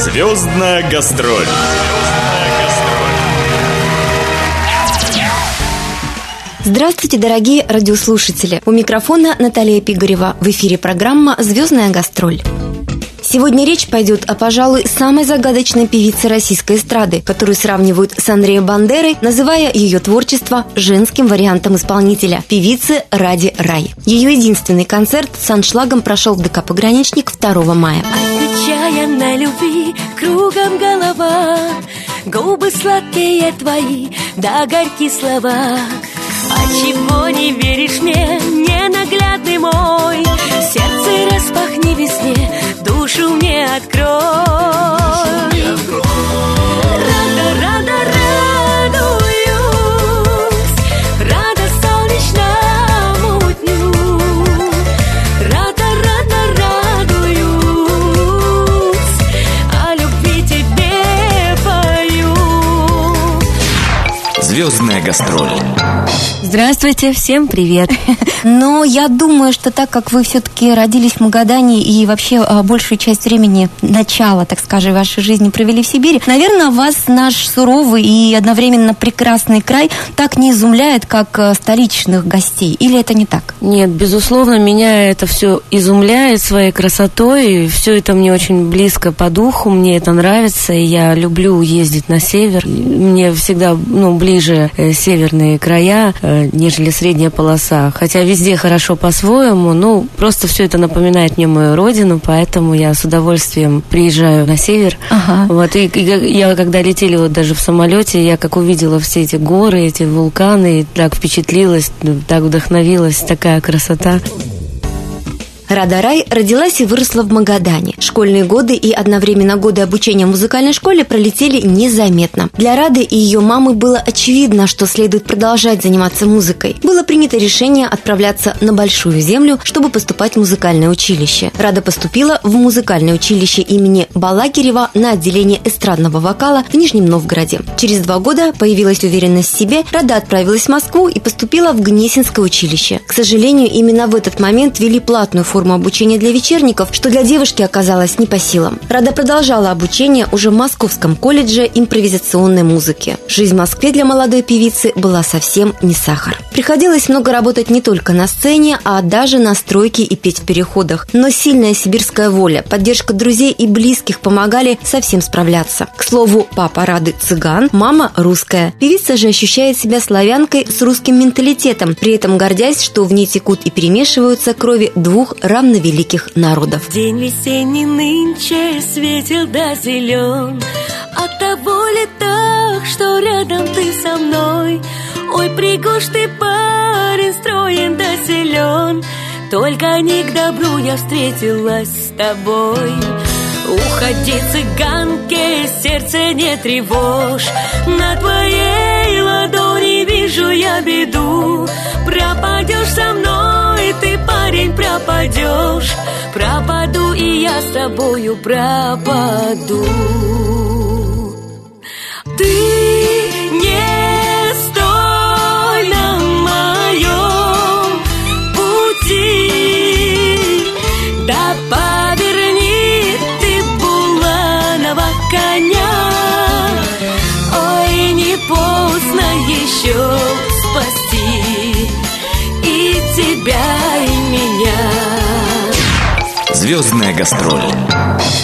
Звездная гастроль. Здравствуйте, дорогие радиослушатели! У микрофона Наталья Пигарева. В эфире программа «Звездная гастроль». Сегодня речь пойдет о, пожалуй, самой загадочной певице российской эстрады, которую сравнивают с Андреем Бандерой, называя ее творчество женским вариантом исполнителя – певицы Ради Рай. Ее единственный концерт с аншлагом прошел в ДК «Пограничник» 2 мая. Отчаянной любви кругом голова Губы сладкие твои, да горькие слова А не веришь мне, душу мне Звездная гастроль. Здравствуйте, всем привет. Но я думаю, что так как вы все-таки родились в Магадане и вообще а, большую часть времени, начала, так скажем, вашей жизни провели в Сибири, наверное, вас наш суровый и одновременно прекрасный край так не изумляет, как а, столичных гостей. Или это не так? Нет, безусловно, меня это все изумляет своей красотой. Все это мне очень близко по духу, мне это нравится, и я люблю ездить на север. Мне всегда ну, ближе э, северные края, э, нежели средняя полоса. Хотя везде хорошо по-своему, ну, просто все это напоминает мне мою родину, поэтому я с удовольствием приезжаю на север. Ага. Вот, и, и я когда летели вот даже в самолете, я как увидела все эти горы, эти вулканы, и так впечатлилась, так вдохновилась, такая красота. Рада Рай родилась и выросла в Магадане. Школьные годы и одновременно годы обучения в музыкальной школе пролетели незаметно. Для Рады и ее мамы было очевидно, что следует продолжать заниматься музыкой. Было принято решение отправляться на Большую Землю, чтобы поступать в музыкальное училище. Рада поступила в музыкальное училище имени Балакирева на отделение эстрадного вокала в Нижнем Новгороде. Через два года появилась уверенность в себе, Рада отправилась в Москву и поступила в Гнесинское училище. К сожалению, именно в этот момент ввели платную форму обучения для вечерников, что для девушки оказалось не по силам. Рада продолжала обучение уже в Московском колледже импровизационной музыки. Жизнь в Москве для молодой певицы была совсем не сахар. Приходилось много работать не только на сцене, а даже на стройке и петь в переходах. Но сильная сибирская воля, поддержка друзей и близких помогали совсем справляться. К слову, папа Рады цыган, мама русская. Певица же ощущает себя славянкой с русским менталитетом, при этом гордясь, что в ней текут и перемешиваются крови двух равновеликих народов. День весенний нынче светил да зелен От того ли так, что рядом ты со мной? Ой, пригож ты, парень, строен да силен Только не к добру я встретилась с тобой. Уходи, цыганке, сердце не тревожь. На твоей ладони вижу я беду. Пропадешь со мной, ты, парень, пропадешь. Пропаду, и я с тобою пропаду. Ты Звездная гастроль.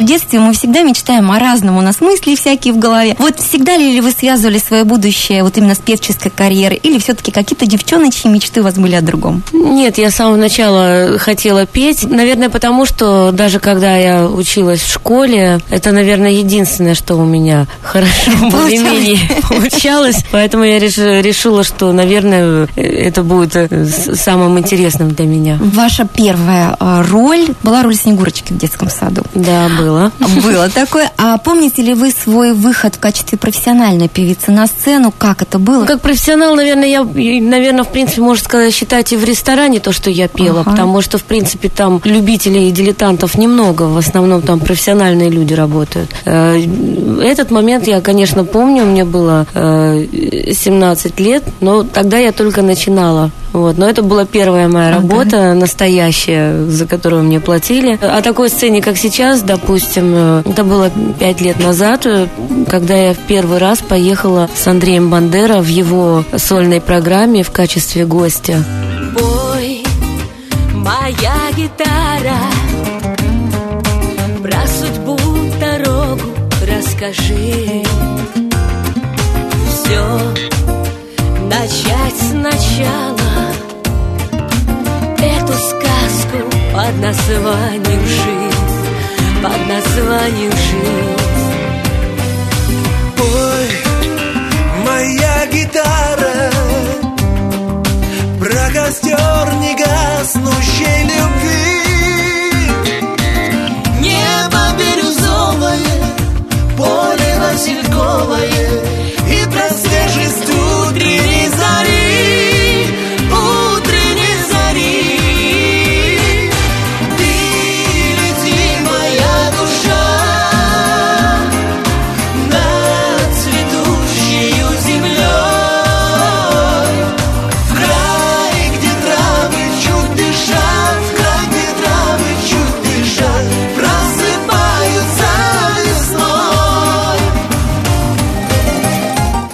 В детстве мы всегда мечтаем о разном, у нас мысли всякие в голове. Вот всегда ли вы связывали свое будущее вот именно с певческой карьерой, или все-таки какие-то девчоночьи мечты у вас были о другом? Нет, я с самого начала хотела петь. Наверное, потому что даже когда я училась в школе, это, наверное, единственное, что у меня хорошо более-менее получалось. Поэтому я реш- решила, что, наверное, это будет э, самым интересным для меня. Ваша первая э, роль была роль Снегурочки в детском саду. Да, было. Было такое. А помните ли вы свой выход в качестве профессиональной певицы на сцену? Как это было? Ну, Как профессионал, наверное, я, наверное, в принципе, можно сказать, считать и в ресторане то, что я пела, Ага. потому что, в принципе, там любителей и дилетантов немного, в основном там профессиональные люди работают. Э, Этот момент я, конечно, помню, мне было э, 17 лет, но тогда я только начинала. Вот. Но это была первая моя Ага. работа настоящая, за которую мне платили. Сцене. О такой сцене, как сейчас, допустим, э, это было пять лет назад, э, когда я в первый раз поехала с Андреем Бандера в его сольной программе в качестве гостя. Бой, моя гитара, про судьбу дорогу расскажи. Под названием жизнь Под названием жизнь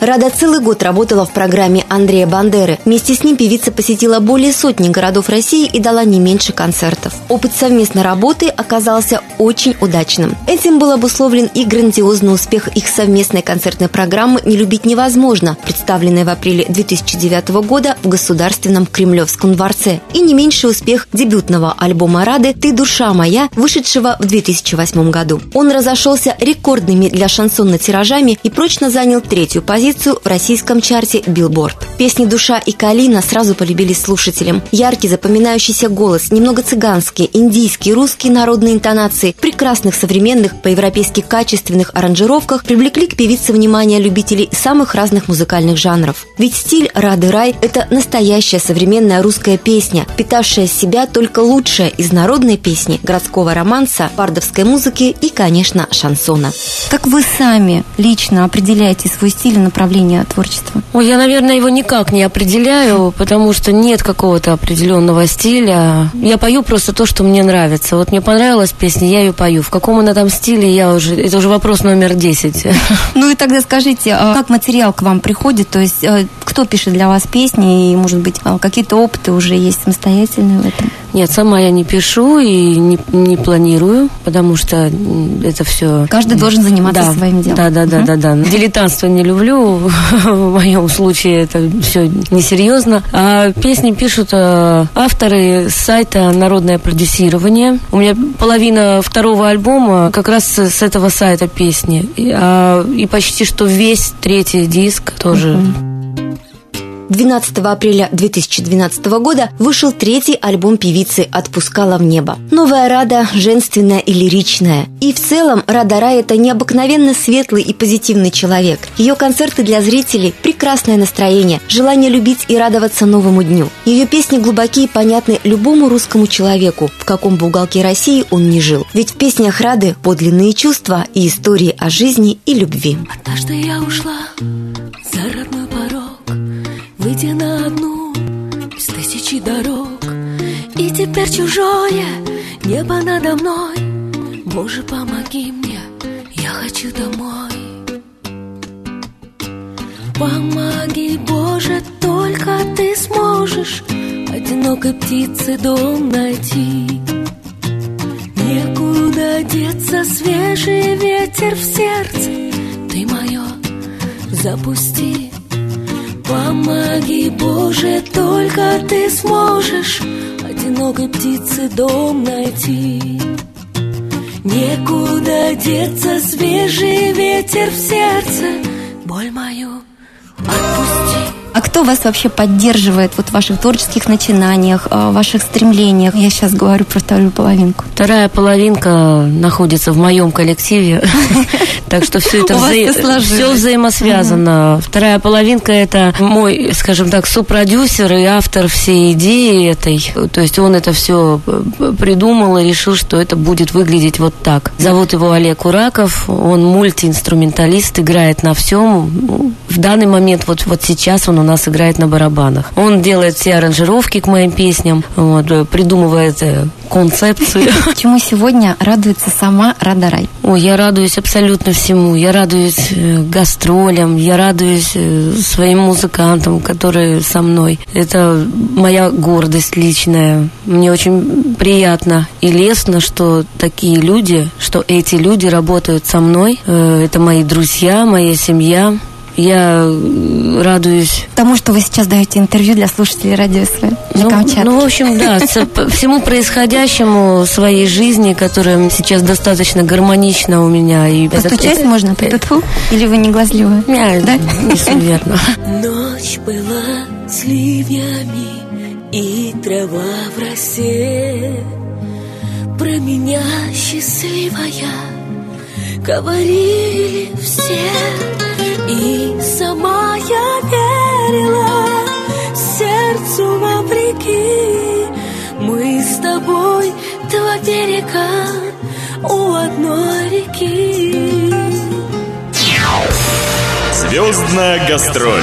Рада целый год работала в программе Андрея Бандеры. Вместе с ним певица посетила более сотни городов России и дала не меньше концертов. Опыт совместной работы оказался очень удачным. Этим был обусловлен и грандиозный успех их совместной концертной программы «Не любить невозможно», представленной в апреле 2009 года в Государственном Кремлевском дворце, и не меньший успех дебютного альбома Рады «Ты душа моя», вышедшего в 2008 году. Он разошелся рекордными для шансона тиражами и прочно занял третью позицию в российском чарте Billboard. Песни «Душа» и «Калина» сразу полюбились слушателям. Яркий, запоминающийся голос, немного цыганские, индийские, русские народные интонации, прекрасных современных, по-европейски качественных аранжировках привлекли к певице внимание любителей самых разных музыкальных жанров. Ведь стиль «Рады рай» – это настоящая современная русская песня, питавшая себя только лучшее из народной песни, городского романса, бардовской музыки и, конечно, шансона. Как вы сами лично определяете свой стиль и направление творчества? Ой, я, наверное, его никак не определяю, потому что нет какого-то определенного стиля. Я пою просто то, что мне нравится. Вот мне понравилась песня, я ее пою. В каком она там стиле, я уже... Это уже вопрос номер 10. Ну и тогда скажите, а как материал к вам приходит? То есть э, кто пишет для вас песни? И, может быть, а, какие-то опыты уже есть самостоятельные в этом? Нет, сама я не пишу и не, не планирую, потому что это все... Каждый должен заниматься своим делом. Да, да, да, Мгм. да, да. Дилетантство не люблю. В моем случае это все несерьезно. А песни пишут э, авторы с сайта Народное продюсирование. У меня половина второго альбома как раз с этого сайта песни. И, а, и почти что весь третий диск тоже. 12 апреля 2012 года вышел третий альбом певицы «Отпускала в небо». Новая Рада женственная и лиричная. И в целом Рада Рай – это необыкновенно светлый и позитивный человек. Ее концерты для зрителей – прекрасное настроение, желание любить и радоваться новому дню. Ее песни глубокие и понятны любому русскому человеку, в каком бы уголке России он ни жил. Ведь в песнях Рады подлинные чувства и истории о жизни и любви. Однажды я ушла за порог, Выйдя на одну из тысячи дорог, И теперь чужое небо надо мной. Боже, помоги мне, я хочу домой. Помоги, Боже, только ты сможешь Одинокой птице дом найти. Некуда деться, свежий ветер в сердце Ты мое запусти Помоги, Боже, только ты сможешь Одинокой птице дом найти. Некуда деться, свежий ветер в сердце Боль мою вас вообще поддерживает вот в ваших творческих начинаниях, э, в ваших стремлениях? Я сейчас говорю про вторую половинку. Вторая половинка находится в моем коллективе, так что все это все взаимосвязано. Вторая половинка это мой, скажем так, супродюсер и автор всей идеи этой. То есть он это все придумал и решил, что это будет выглядеть вот так. Зовут его Олег Ураков, он мультиинструменталист, играет на всем, в данный момент, вот, вот сейчас он у нас играет на барабанах. Он делает все аранжировки к моим песням, вот, э, придумывает э, концепцию. Чему сегодня радуется сама Радарай? Ой, я радуюсь абсолютно всему. Я радуюсь э, гастролям, я радуюсь своим музыкантам, которые со мной. Это моя гордость личная. Мне очень приятно и лестно, что такие люди, что эти люди работают со мной. Это мои друзья, моя семья. Я радуюсь Тому, что вы сейчас даете интервью для слушателей радио СВ на ну, Камчатке. ну, в общем, да, всему происходящему в своей жизни, которая сейчас достаточно гармонична у меня. И Постучать это- можно? Ту-ту-ту? Или вы не глазливы? Я Да? не суеверна. Ночь была с ливнями и трава в росе. Про меня счастливая говорили все. Берега у одной реки. Звездная гастроль.